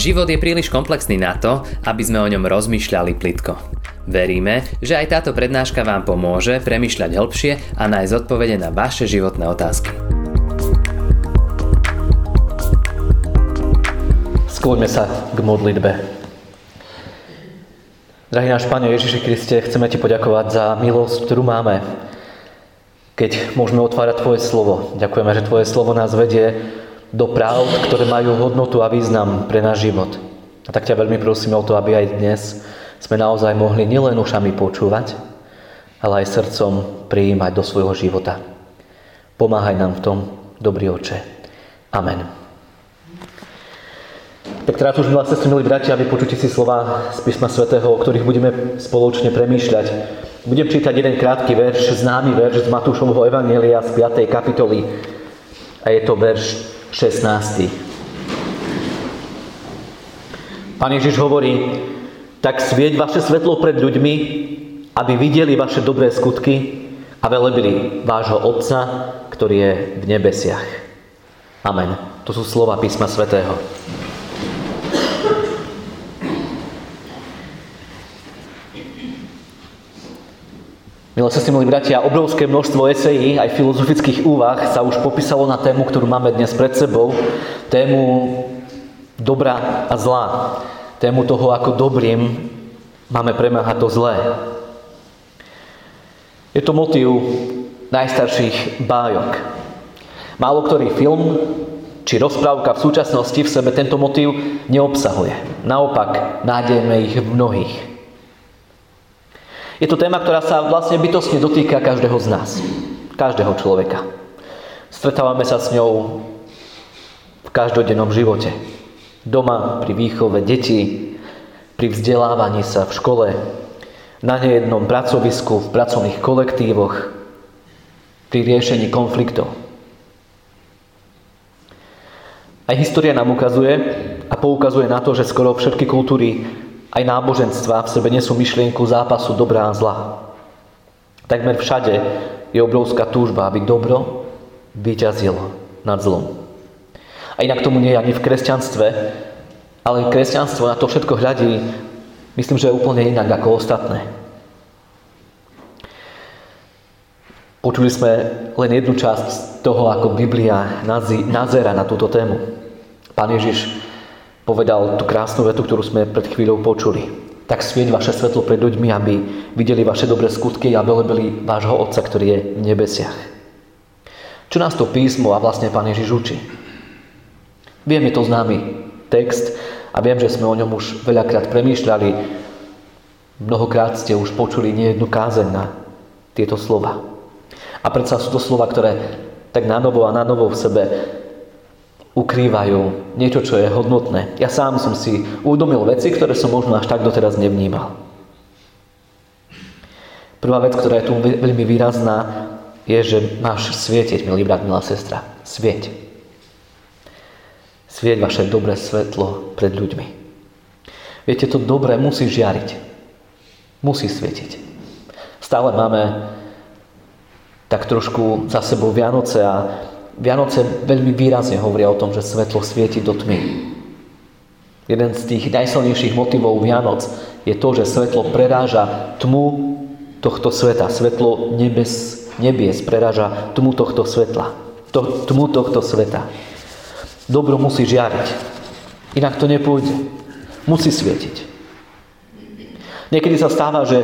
Život je príliš komplexný na to, aby sme o ňom rozmýšľali plitko. Veríme, že aj táto prednáška vám pomôže premyšľať hĺbšie a nájsť odpovede na vaše životné otázky. Skloňme sa k modlitbe. Drahý náš Pane Ježiši Kriste, chceme Ti poďakovať za milosť, ktorú máme, keď môžeme otvárať Tvoje slovo. Ďakujeme, že Tvoje slovo nás vedie do práv, ktoré majú hodnotu a význam pre náš život. A tak ťa veľmi prosíme o to, aby aj dnes sme naozaj mohli nielen ušami počúvať, ale aj srdcom prijímať do svojho života. Pomáhaj nám v tom, dobrý oče. Amen. Tak teraz už, milá sestry, milí bratia, vypočujte si slova z písma svätého, o ktorých budeme spoločne premýšľať. Budem čítať jeden krátky verš, známy verš z Matúšovho Evangelia z 5. kapitoly. A je to verš 16. Pán Ježiš hovorí, tak svieť vaše svetlo pred ľuďmi, aby videli vaše dobré skutky a velebili vášho Otca, ktorý je v nebesiach. Amen. To sú slova písma svätého. Milé sestry, milí bratia, obrovské množstvo esejí, aj filozofických úvah sa už popísalo na tému, ktorú máme dnes pred sebou. Tému dobra a zla. Tému toho, ako dobrým máme premáhať to zlé. Je to motív najstarších bájok. Málo ktorý film či rozprávka v súčasnosti v sebe tento motív neobsahuje. Naopak, nájdeme ich v mnohých. Je to téma, ktorá sa vlastne bytostne dotýka každého z nás. Každého človeka. Stretávame sa s ňou v každodennom živote. Doma, pri výchove detí, pri vzdelávaní sa v škole, na nejednom pracovisku, v pracovných kolektívoch, pri riešení konfliktov. Aj história nám ukazuje a poukazuje na to, že skoro všetky kultúry aj náboženstva v sebe nesú myšlienku zápasu dobrá a zla. Takmer všade je obrovská túžba, aby dobro vyťazilo nad zlom. A inak tomu nie je ani v kresťanstve, ale kresťanstvo na to všetko hľadí, myslím, že je úplne inak ako ostatné. Počuli sme len jednu časť z toho, ako Biblia nazera na túto tému. Pán Ježiš povedal tú krásnu vetu, ktorú sme pred chvíľou počuli. Tak svieť vaše svetlo pred ľuďmi, aby videli vaše dobré skutky a velebili vášho Otca, ktorý je v nebesiach. Čo nás to písmo a vlastne Pán Ježiš učí? Viem, je to známy text a viem, že sme o ňom už veľakrát premýšľali. Mnohokrát ste už počuli nejednu kázeň na tieto slova. A predsa sú to slova, ktoré tak na novo a na novo v sebe ukrývajú niečo, čo je hodnotné. Ja sám som si uvedomil veci, ktoré som možno až tak doteraz nevnímal. Prvá vec, ktorá je tu veľmi výrazná, je, že máš svietiť, milý brat, milá sestra. Svieť. Svieť vaše dobré svetlo pred ľuďmi. Viete, to dobré musí žiariť. Musí svietiť. Stále máme tak trošku za sebou Vianoce a Vianoce veľmi výrazne hovoria o tom, že svetlo svieti do tmy. Jeden z tých najsilnejších motivov Vianoc je to, že svetlo preráža tmu tohto sveta. Svetlo nebes, nebies preráža tmu tohto svetla. To, tmu tohto sveta. Dobro musí žiariť. Inak to nepôjde. Musí svietiť. Niekedy sa stáva, že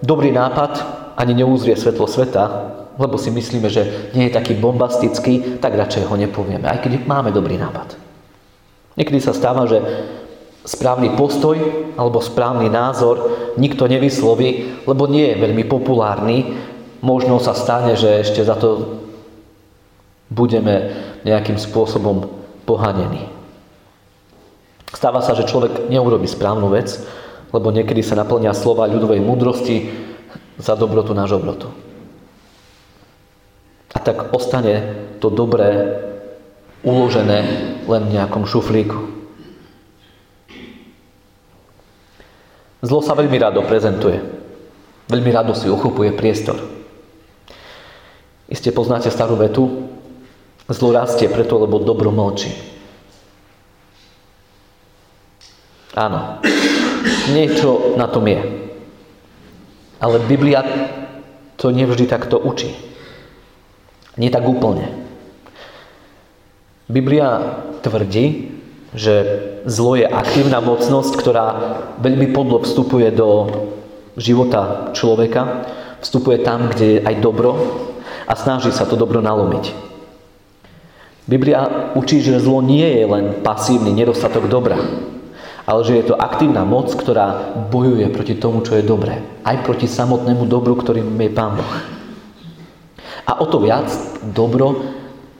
dobrý nápad ani neúzrie svetlo sveta, lebo si myslíme, že nie je taký bombastický, tak radšej ho nepovieme, aj keď máme dobrý nápad. Niekedy sa stáva, že správny postoj alebo správny názor nikto nevysloví, lebo nie je veľmi populárny. Možno sa stane, že ešte za to budeme nejakým spôsobom pohanení. Stáva sa, že človek neurobi správnu vec, lebo niekedy sa naplňa slova ľudovej múdrosti za dobrotu na žobrotu. A tak ostane to dobré uložené len v nejakom šuflíku. Zlo sa veľmi rado prezentuje. Veľmi rado si uchopuje priestor. Iste poznáte starú vetu. Zlo rastie preto, lebo dobro mlčí. Áno, niečo na tom je. Ale Biblia to nevždy takto učí. Nie tak úplne. Biblia tvrdí, že zlo je aktívna mocnosť, ktorá veľmi podlo vstupuje do života človeka, vstupuje tam, kde je aj dobro a snaží sa to dobro nalomiť. Biblia učí, že zlo nie je len pasívny nedostatok dobra, ale že je to aktívna moc, ktorá bojuje proti tomu, čo je dobré. Aj proti samotnému dobru, ktorým je Pán Boh. A o to viac dobro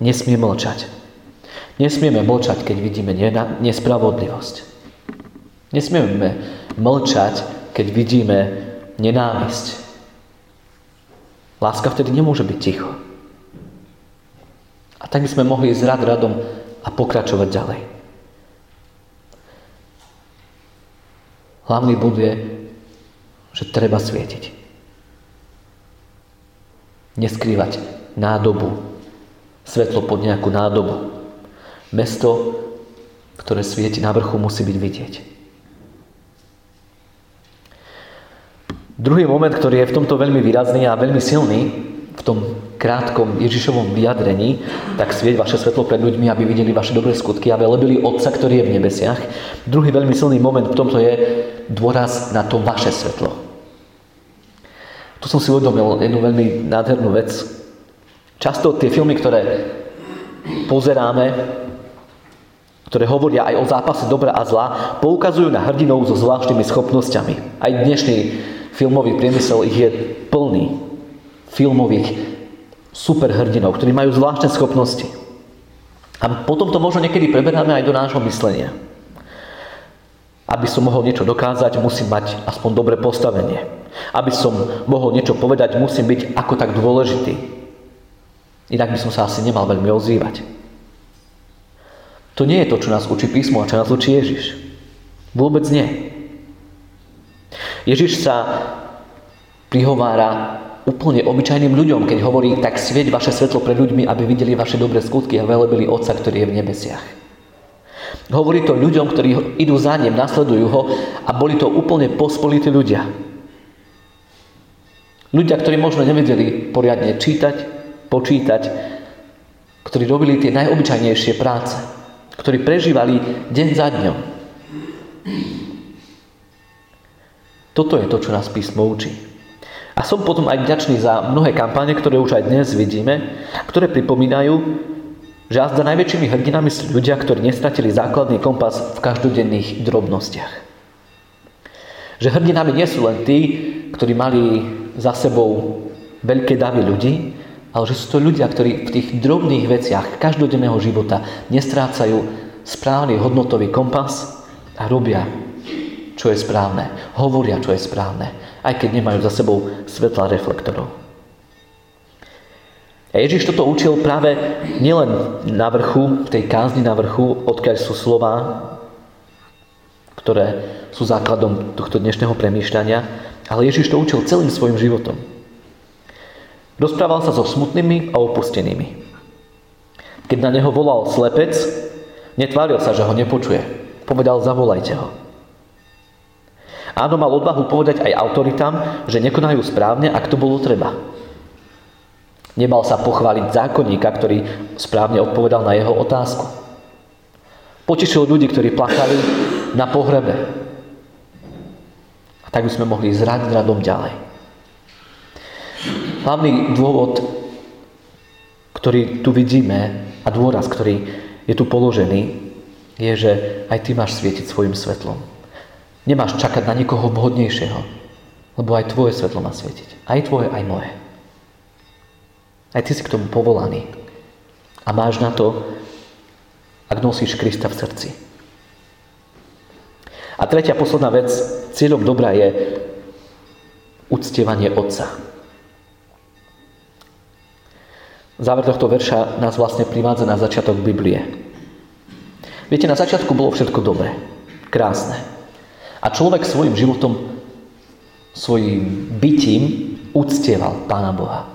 nesmie mlčať. Nesmieme mlčať, keď vidíme nespravodlivosť. Nesmieme mlčať, keď vidíme nenávisť. Láska vtedy nemôže byť ticho. A tak by sme mohli ísť rad radom a pokračovať ďalej. Hlavný bod je, že treba svietiť. Neskrývať nádobu, svetlo pod nejakú nádobu. Mesto, ktoré svieti na vrchu, musí byť vidieť. Druhý moment, ktorý je v tomto veľmi výrazný a veľmi silný, v tom krátkom Ježišovom vyjadrení, tak svieť vaše svetlo pred ľuďmi, aby videli vaše dobré skutky a velebili Otca, ktorý je v nebesiach. Druhý veľmi silný moment v tomto je dôraz na to vaše svetlo. Tu som si uvedomil jednu veľmi nádhernú vec. Často tie filmy, ktoré pozeráme, ktoré hovoria aj o zápase dobra a zla, poukazujú na hrdinov so zvláštnymi schopnosťami. Aj dnešný filmový priemysel ich je plný filmových superhrdinov, ktorí majú zvláštne schopnosti. A potom to možno niekedy preberáme aj do nášho myslenia. Aby som mohol niečo dokázať, musím mať aspoň dobré postavenie. Aby som mohol niečo povedať, musím byť ako tak dôležitý. Inak by som sa asi nemal veľmi ozývať. To nie je to, čo nás učí písmo a čo nás učí Ježiš. Vôbec nie. Ježiš sa prihovára úplne obyčajným ľuďom, keď hovorí, tak svieť vaše svetlo pred ľuďmi, aby videli vaše dobré skutky a velebili Otca, ktorý je v nebesiach. Hovorí to ľuďom, ktorí idú za ním, nasledujú ho a boli to úplne pospolití ľudia. Ľudia, ktorí možno nevedeli poriadne čítať, počítať, ktorí robili tie najobyčajnejšie práce, ktorí prežívali deň za dňom. Toto je to, čo nás písmo učí. A som potom aj vďačný za mnohé kampáne, ktoré už aj dnes vidíme, ktoré pripomínajú, že azda najväčšími hrdinami sú ľudia, ktorí nestratili základný kompas v každodenných drobnostiach. Že hrdinami nie sú len tí, ktorí mali za sebou veľké davy ľudí, ale že sú to ľudia, ktorí v tých drobných veciach každodenného života nestrácajú správny hodnotový kompas a robia čo je správne. Hovoria, čo je správne. Aj keď nemajú za sebou svetla reflektorov. A Ježiš toto učil práve nielen na vrchu, v tej kázni na vrchu, odkiaľ sú slova, ktoré sú základom tohto dnešného premýšľania, ale Ježiš to učil celým svojim životom. Rozprával sa so smutnými a opustenými. Keď na neho volal slepec, netváril sa, že ho nepočuje. Povedal, zavolajte ho. Áno, mal odvahu povedať aj autoritám, že nekonajú správne, ak to bolo treba. Nebal sa pochváliť zákonníka, ktorý správne odpovedal na jeho otázku. Potešil ľudí, ktorí plakali na pohrebe. A tak by sme mohli zrať radom ďalej. Hlavný dôvod, ktorý tu vidíme a dôraz, ktorý je tu položený, je, že aj ty máš svietiť svojim svetlom. Nemáš čakať na niekoho vhodnejšieho, lebo aj tvoje svetlo má svietiť. Aj tvoje, aj moje. Aj ty si k tomu povolaný. A máš na to, ak nosíš Krista v srdci. A tretia posledná vec, cieľom dobra je uctievanie Otca. Záver tohto verša nás vlastne privádza na začiatok Biblie. Viete, na začiatku bolo všetko dobré, krásne. A človek svojim životom, svojim bytím uctieval Pána Boha.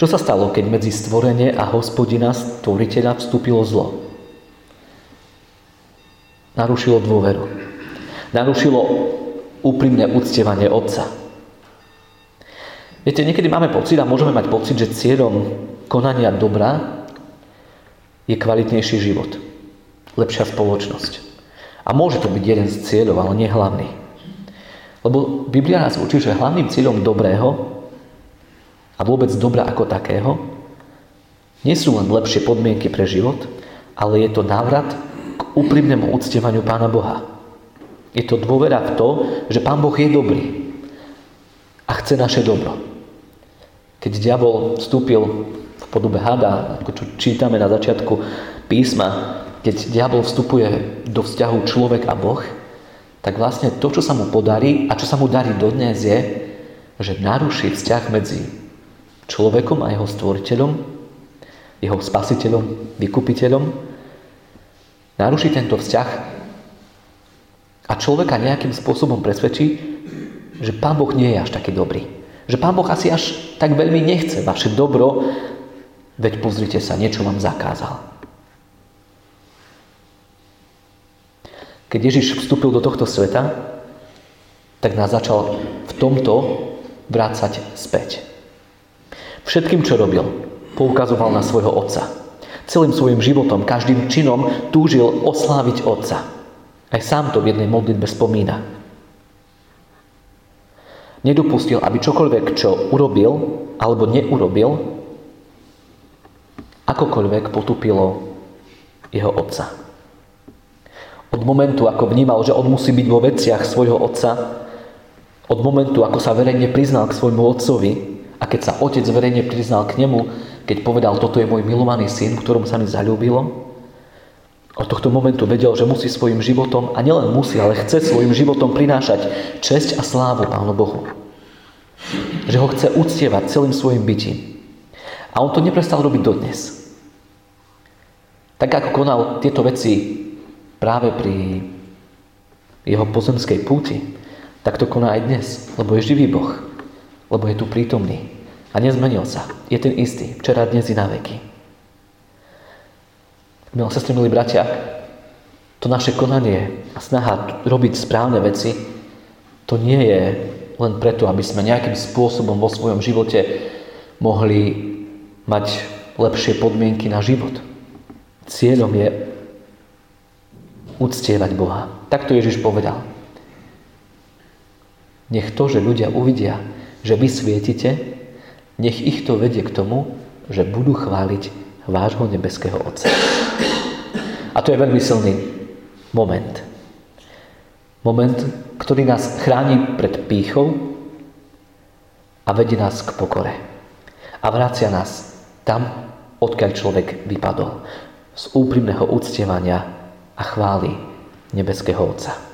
Čo sa stalo, keď medzi stvorenie a hospodina stvoriteľa vstúpilo zlo? Narušilo dôveru. Narušilo úprimné uctievanie Otca. Viete, niekedy máme pocit a môžeme mať pocit, že cieľom konania dobra je kvalitnejší život. Lepšia spoločnosť. A môže to byť jeden z cieľov, ale nie hlavný. Lebo Biblia nás učí, že hlavným cieľom dobrého a vôbec dobra ako takého nie sú len lepšie podmienky pre život, ale je to návrat úprimnému uctievaniu Pána Boha. Je to dôvera v to, že Pán Boh je dobrý a chce naše dobro. Keď diabol vstúpil v podobe hada, ako čo čítame na začiatku písma, keď diabol vstupuje do vzťahu človek a Boh, tak vlastne to, čo sa mu podarí a čo sa mu darí dodnes je, že naruší vzťah medzi človekom a jeho stvoriteľom, jeho spasiteľom, vykupiteľom, naruší tento vzťah a človeka nejakým spôsobom presvedčí, že Pán Boh nie je až taký dobrý. Že Pán Boh asi až tak veľmi nechce vaše dobro, veď pozrite sa, niečo vám zakázal. Keď Ježiš vstúpil do tohto sveta, tak nás začal v tomto vrácať späť. Všetkým, čo robil, poukazoval na svojho otca. Celým svojim životom, každým činom túžil osláviť otca. Aj sám to v jednej modlitbe spomína. Nedopustil, aby čokoľvek, čo urobil alebo neurobil, akokoľvek potupilo jeho otca. Od momentu, ako vnímal, že on musí byť vo veciach svojho otca, od momentu, ako sa verejne priznal k svojmu otcovi a keď sa otec verejne priznal k nemu, keď povedal, toto je môj milovaný syn, ktorom sa mi zalúbilo, od tohto momentu vedel, že musí svojim životom, a nielen musí, ale chce svojim životom prinášať česť a slávu Pánu Bohu. Že ho chce uctievať celým svojim bytím. A on to neprestal robiť dodnes. Tak ako konal tieto veci práve pri jeho pozemskej púti, tak to koná aj dnes, lebo je živý Boh, lebo je tu prítomný a nezmenil sa. Je ten istý, včera, dnes i na veky. Milé sestry, milí bratia, to naše konanie a snaha robiť správne veci, to nie je len preto, aby sme nejakým spôsobom vo svojom živote mohli mať lepšie podmienky na život. Cieľom je uctievať Boha. Tak to Ježiš povedal. Nech to, že ľudia uvidia, že vy svietite, nech ich to vedie k tomu, že budú chváliť vášho nebeského Otca. A to je veľmi silný moment. Moment, ktorý nás chráni pred pýchou a vedie nás k pokore. A vrácia nás tam, odkiaľ človek vypadol. Z úprimného uctievania a chváli nebeského Otca.